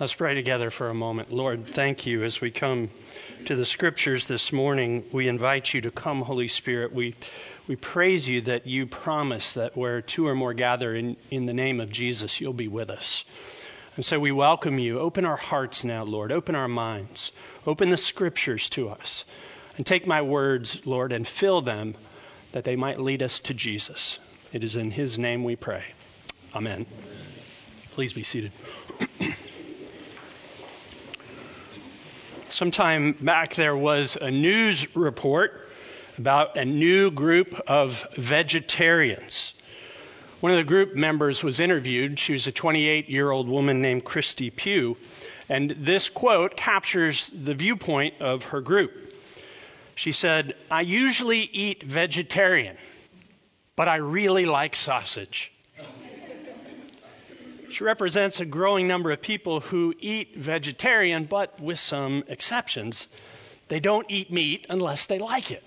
Let's pray together for a moment. Lord, thank you as we come to the scriptures this morning. We invite you to come, Holy Spirit. We, we praise you that you promise that where two or more gather in, in the name of Jesus, you'll be with us. And so we welcome you. Open our hearts now, Lord. Open our minds. Open the scriptures to us. And take my words, Lord, and fill them that they might lead us to Jesus. It is in his name we pray. Amen. Please be seated. Sometime back, there was a news report about a new group of vegetarians. One of the group members was interviewed. She was a 28 year old woman named Christy Pugh. And this quote captures the viewpoint of her group. She said, I usually eat vegetarian, but I really like sausage. She represents a growing number of people who eat vegetarian, but with some exceptions. They don't eat meat unless they like it.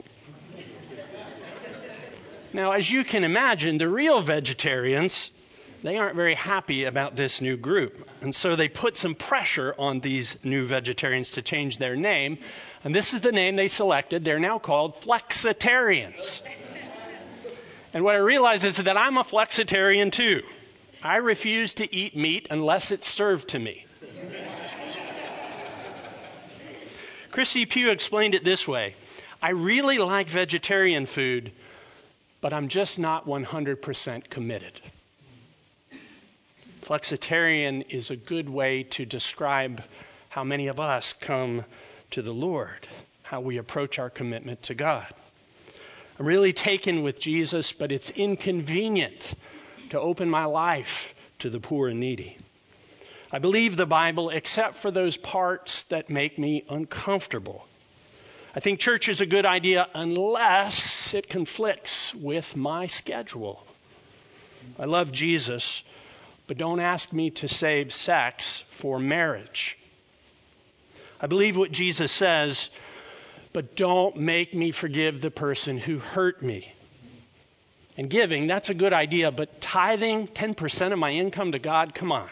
Now, as you can imagine, the real vegetarians, they aren't very happy about this new group. And so they put some pressure on these new vegetarians to change their name. And this is the name they selected. They're now called flexitarians. And what I realize is that I'm a flexitarian too. I refuse to eat meat unless it's served to me. Christy Pugh explained it this way I really like vegetarian food, but I'm just not 100% committed. Flexitarian is a good way to describe how many of us come to the Lord, how we approach our commitment to God. I'm really taken with Jesus, but it's inconvenient to open my life to the poor and needy. I believe the Bible except for those parts that make me uncomfortable. I think church is a good idea unless it conflicts with my schedule. I love Jesus, but don't ask me to save sex for marriage. I believe what Jesus says, but don't make me forgive the person who hurt me. And giving, that's a good idea, but tithing 10% of my income to God, come on.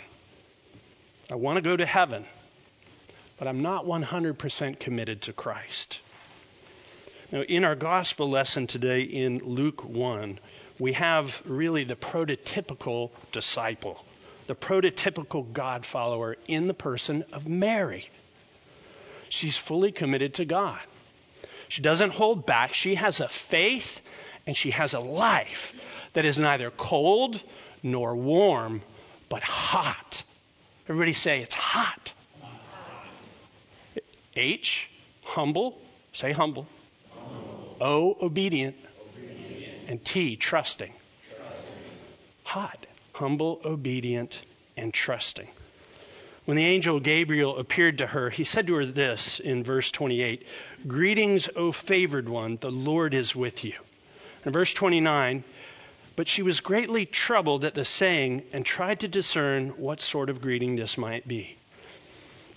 I want to go to heaven, but I'm not 100% committed to Christ. Now, in our gospel lesson today in Luke 1, we have really the prototypical disciple, the prototypical God follower in the person of Mary. She's fully committed to God. She doesn't hold back. She has a faith and she has a life that is neither cold nor warm, but hot. Everybody say it's hot. H, humble. Say humble. humble. O, obedient. obedient. And T, trusting. trusting. Hot, humble, obedient, and trusting. When the angel Gabriel appeared to her, he said to her this in verse 28 Greetings, O favored one, the Lord is with you. In verse 29, but she was greatly troubled at the saying and tried to discern what sort of greeting this might be.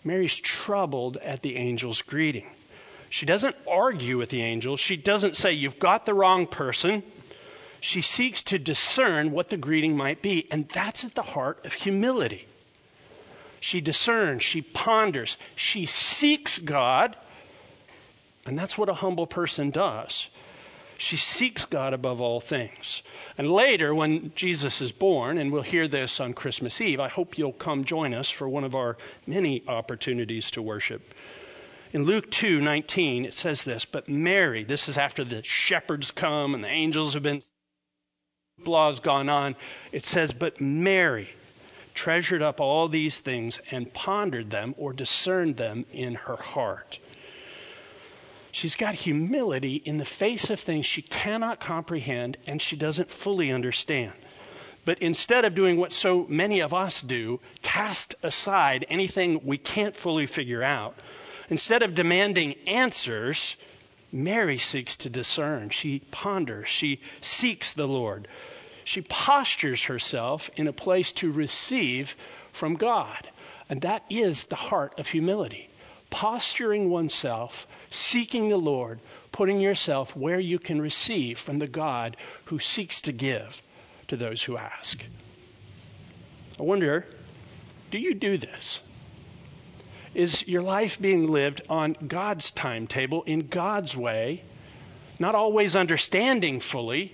Mary's troubled at the angel's greeting. She doesn't argue with the angel. She doesn't say, You've got the wrong person. She seeks to discern what the greeting might be. And that's at the heart of humility. She discerns, she ponders, she seeks God. And that's what a humble person does. She seeks God above all things. And later, when Jesus is born, and we'll hear this on Christmas Eve, I hope you'll come join us for one of our many opportunities to worship. In Luke 2:19 it says this, but Mary, this is after the shepherds come and the angels have been law has gone on. It says, but Mary treasured up all these things and pondered them or discerned them in her heart. She's got humility in the face of things she cannot comprehend and she doesn't fully understand. But instead of doing what so many of us do, cast aside anything we can't fully figure out, instead of demanding answers, Mary seeks to discern. She ponders. She seeks the Lord. She postures herself in a place to receive from God. And that is the heart of humility. Posturing oneself seeking the Lord, putting yourself where you can receive from the God who seeks to give to those who ask. I wonder, do you do this? Is your life being lived on God's timetable, in God's way, not always understanding fully,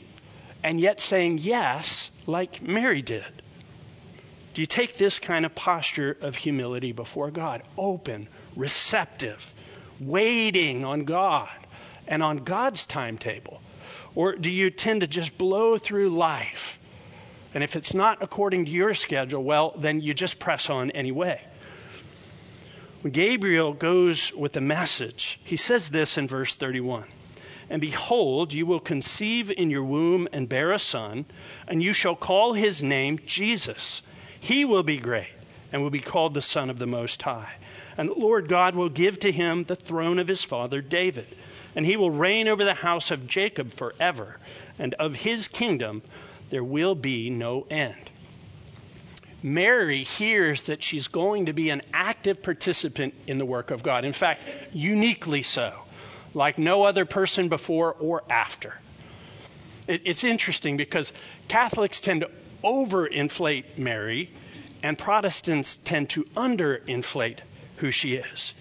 and yet saying yes, like Mary did? Do you take this kind of posture of humility before God? Open, receptive, waiting on God and on God's timetable? Or do you tend to just blow through life? And if it's not according to your schedule, well, then you just press on anyway. When Gabriel goes with the message, he says this in verse 31 And behold, you will conceive in your womb and bear a son, and you shall call his name Jesus. He will be great and will be called the Son of the Most High. And the Lord God will give to him the throne of his father David, and he will reign over the house of Jacob forever, and of his kingdom there will be no end. Mary hears that she's going to be an active participant in the work of God. In fact, uniquely so, like no other person before or after. It, it's interesting because Catholics tend to overinflate Mary, and Protestants tend to underinflate who she is.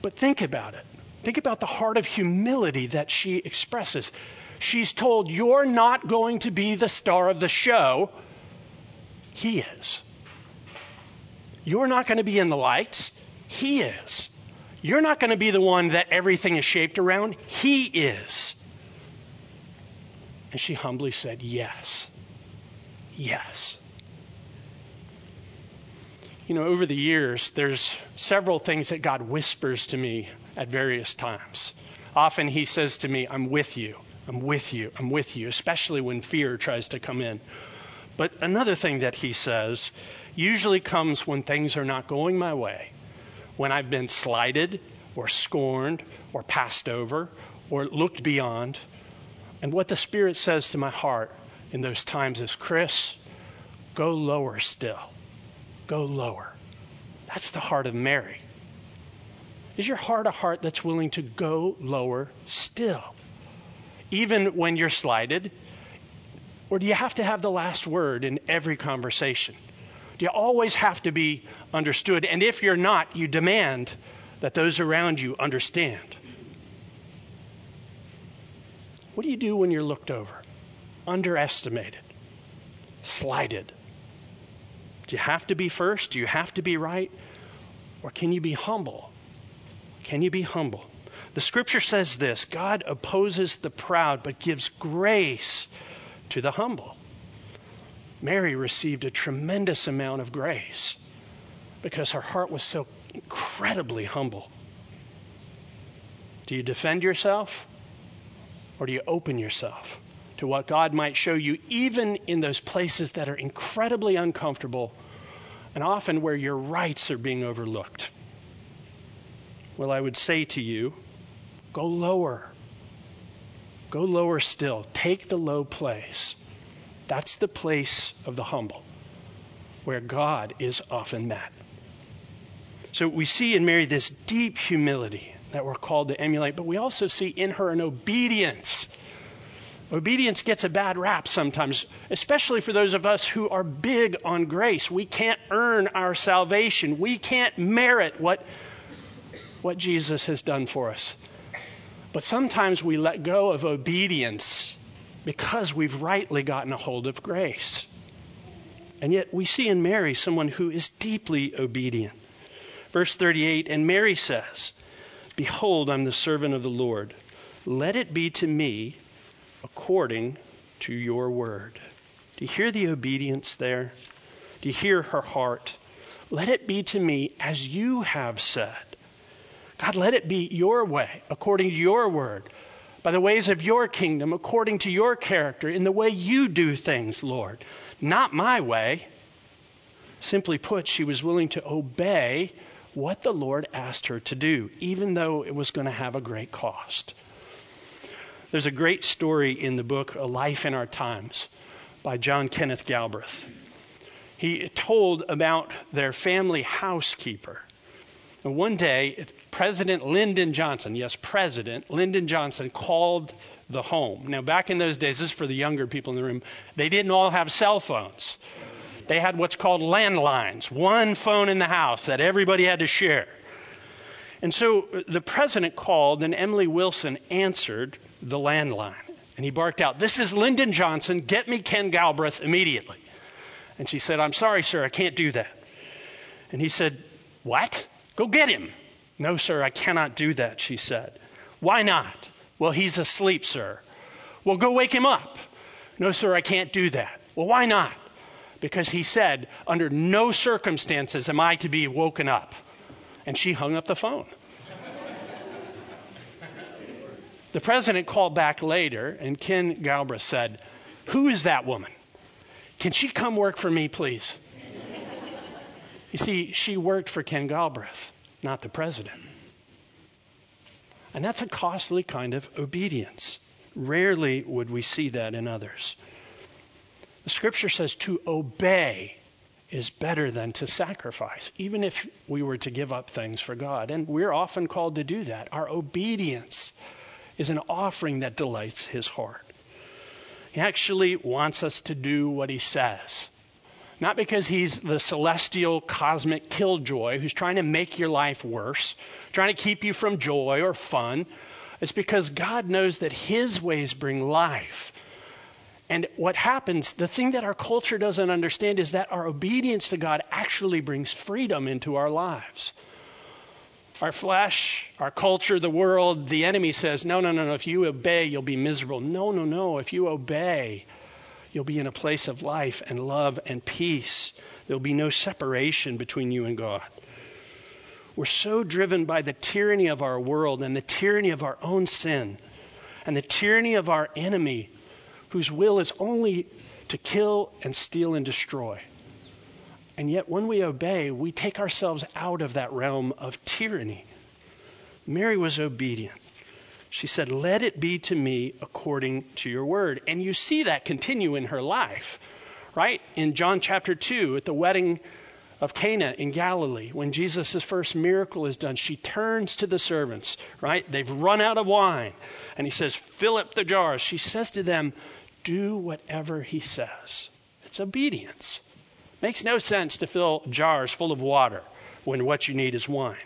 But think about it. Think about the heart of humility that she expresses. She's told, You're not going to be the star of the show. He is. You're not going to be in the lights. He is. You're not going to be the one that everything is shaped around. He is. And she humbly said, Yes. Yes. You know, over the years, there's several things that God whispers to me at various times. Often He says to me, I'm with you, I'm with you, I'm with you, especially when fear tries to come in. But another thing that He says usually comes when things are not going my way, when I've been slighted or scorned or passed over or looked beyond. And what the Spirit says to my heart in those times is Chris, go lower still. Go lower. That's the heart of Mary. Is your heart a heart that's willing to go lower still? Even when you're slighted? Or do you have to have the last word in every conversation? Do you always have to be understood? And if you're not, you demand that those around you understand. What do you do when you're looked over? Underestimated, slighted. Do you have to be first? Do you have to be right? Or can you be humble? Can you be humble? The scripture says this God opposes the proud, but gives grace to the humble. Mary received a tremendous amount of grace because her heart was so incredibly humble. Do you defend yourself or do you open yourself to what God might show you, even in those places that are incredibly uncomfortable and often where your rights are being overlooked? Well, I would say to you, go lower. Go lower still. Take the low place that's the place of the humble, where God is often met. So we see in Mary this deep humility that we're called to emulate, but we also see in her an obedience. Obedience gets a bad rap sometimes, especially for those of us who are big on grace. We can't earn our salvation. We can't merit what, what Jesus has done for us. But sometimes we let go of obedience because we've rightly gotten a hold of grace. And yet we see in Mary someone who is deeply obedient. Verse 38 And Mary says, Behold, I'm the servant of the Lord. Let it be to me according to your word. Do you hear the obedience there? Do you hear her heart? Let it be to me as you have said. God, let it be your way, according to your word by the ways of your kingdom, according to your character, in the way you do things, Lord. Not my way. Simply put, she was willing to obey what the Lord asked her to do, even though it was going to have a great cost. There's a great story in the book A Life in Our Times by John Kenneth Galbraith. He told about their family housekeeper and one day, President Lyndon Johnson, yes, President Lyndon Johnson called the home. Now, back in those days, this is for the younger people in the room, they didn't all have cell phones. They had what's called landlines, one phone in the house that everybody had to share. And so the president called, and Emily Wilson answered the landline. And he barked out, This is Lyndon Johnson. Get me Ken Galbraith immediately. And she said, I'm sorry, sir, I can't do that. And he said, What? Go get him. No, sir, I cannot do that, she said. Why not? Well, he's asleep, sir. Well, go wake him up. No, sir, I can't do that. Well, why not? Because he said, under no circumstances am I to be woken up. And she hung up the phone. The president called back later, and Ken Galbraith said, Who is that woman? Can she come work for me, please? you see, she worked for Ken Galbraith, not the president. And that's a costly kind of obedience. Rarely would we see that in others. The scripture says to obey is better than to sacrifice, even if we were to give up things for God. And we're often called to do that. Our obedience is an offering that delights his heart. He actually wants us to do what he says. Not because he's the celestial cosmic killjoy who's trying to make your life worse, trying to keep you from joy or fun. It's because God knows that his ways bring life. And what happens, the thing that our culture doesn't understand is that our obedience to God actually brings freedom into our lives. Our flesh, our culture, the world, the enemy says, no, no, no, no. If you obey, you'll be miserable. No, no, no. If you obey, you'll be in a place of life and love and peace. There'll be no separation between you and God. We're so driven by the tyranny of our world and the tyranny of our own sin and the tyranny of our enemy, whose will is only to kill and steal and destroy. And yet, when we obey, we take ourselves out of that realm of tyranny. Mary was obedient. She said, Let it be to me according to your word. And you see that continue in her life, right? In John chapter 2, at the wedding of Cana in Galilee, when Jesus' first miracle is done, she turns to the servants, right? They've run out of wine. And he says, Fill up the jars. She says to them, Do whatever he says. It's obedience. Makes no sense to fill jars full of water when what you need is wine.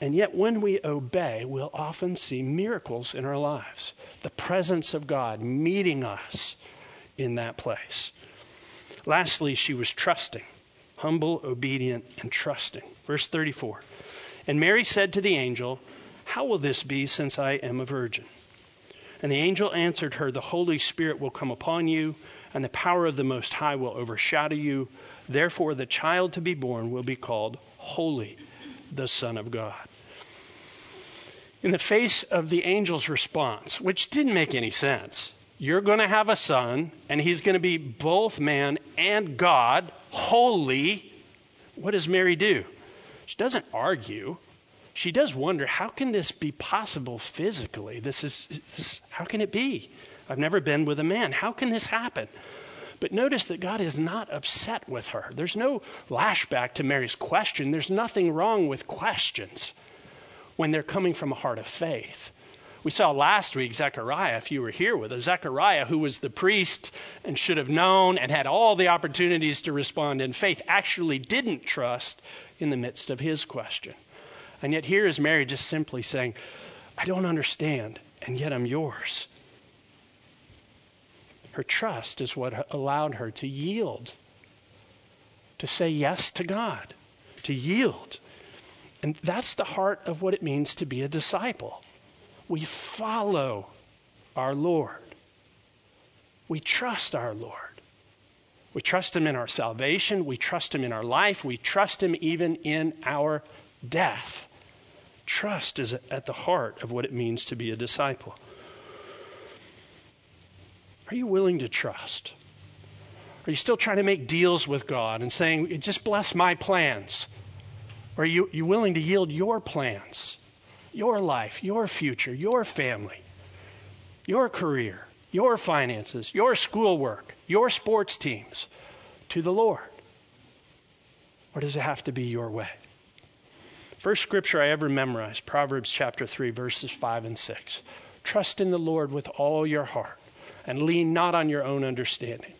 And yet, when we obey, we'll often see miracles in our lives. The presence of God meeting us in that place. Lastly, she was trusting, humble, obedient, and trusting. Verse 34. And Mary said to the angel, How will this be since I am a virgin? And the angel answered her, The Holy Spirit will come upon you and the power of the Most High will overshadow you. Therefore, the child to be born will be called Holy, the Son of God. In the face of the angel's response, which didn't make any sense, you're going to have a son, and he's going to be both man and God, holy. What does Mary do? She doesn't argue. She does wonder, how can this be possible physically? This is, this, how can it be? I've never been with a man. How can this happen? But notice that God is not upset with her. There's no lashback to Mary's question. There's nothing wrong with questions when they're coming from a heart of faith. We saw last week Zechariah, if you were here with us, Zechariah, who was the priest and should have known and had all the opportunities to respond in faith, actually didn't trust in the midst of his question. And yet here is Mary just simply saying, I don't understand, and yet I'm yours. Her trust is what allowed her to yield, to say yes to God, to yield. And that's the heart of what it means to be a disciple. We follow our Lord. We trust our Lord. We trust Him in our salvation. We trust Him in our life. We trust Him even in our death. Trust is at the heart of what it means to be a disciple. Are you willing to trust? Are you still trying to make deals with God and saying, just bless my plans? Or are you, you willing to yield your plans, your life, your future, your family, your career, your finances, your schoolwork, your sports teams to the Lord? Or does it have to be your way? First scripture I ever memorized, Proverbs chapter 3, verses 5 and 6. Trust in the Lord with all your heart and lean not on your own understanding.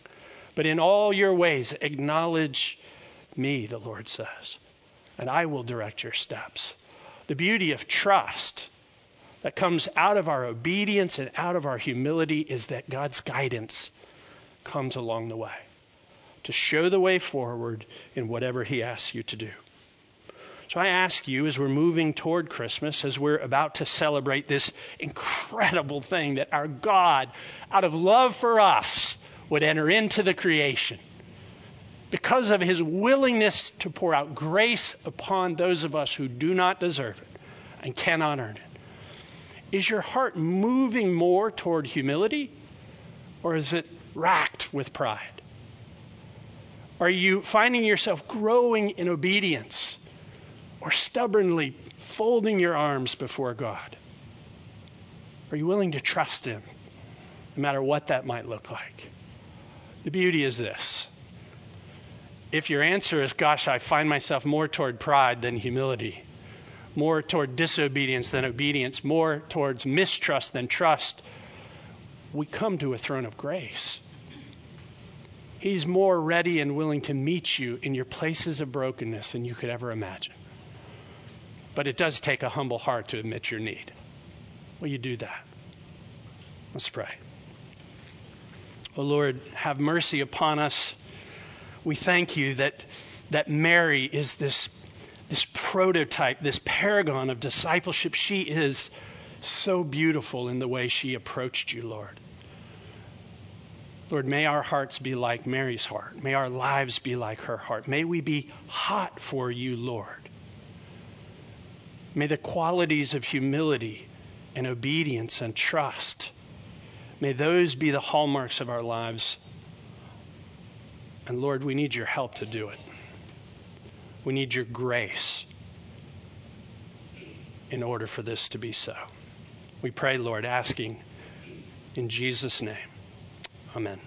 But in all your ways, acknowledge me, the Lord says, and I will direct your steps. The beauty of trust that comes out of our obedience and out of our humility is that God's guidance comes along the way to show the way forward in whatever He asks you to do. So I ask you, as we're moving toward Christmas, as we're about to celebrate this incredible thing that our God, out of love for us, would enter into the creation because of his willingness to pour out grace upon those of us who do not deserve it and cannot earn it. Is your heart moving more toward humility or is it racked with pride? Are you finding yourself growing in obedience or stubbornly folding your arms before God? Are you willing to trust Him, no matter what that might look like? The beauty is this. If your answer is, gosh, I find myself more toward pride than humility, more toward disobedience than obedience, more towards mistrust than trust, we come to a throne of grace. He's more ready and willing to meet you in your places of brokenness than you could ever imagine. But it does take a humble heart to admit your need. Will you do that? Let's pray. Oh Lord, have mercy upon us. We thank you that, that Mary is this, this prototype, this paragon of discipleship. She is so beautiful in the way she approached you, Lord. Lord, may our hearts be like Mary's heart. May our lives be like her heart. May we be hot for you, Lord. May the qualities of humility and obedience and trust, may those be the hallmarks of our lives. And Lord, we need your help to do it. We need your grace in order for this to be so. We pray, Lord, asking in Jesus' name. Amen.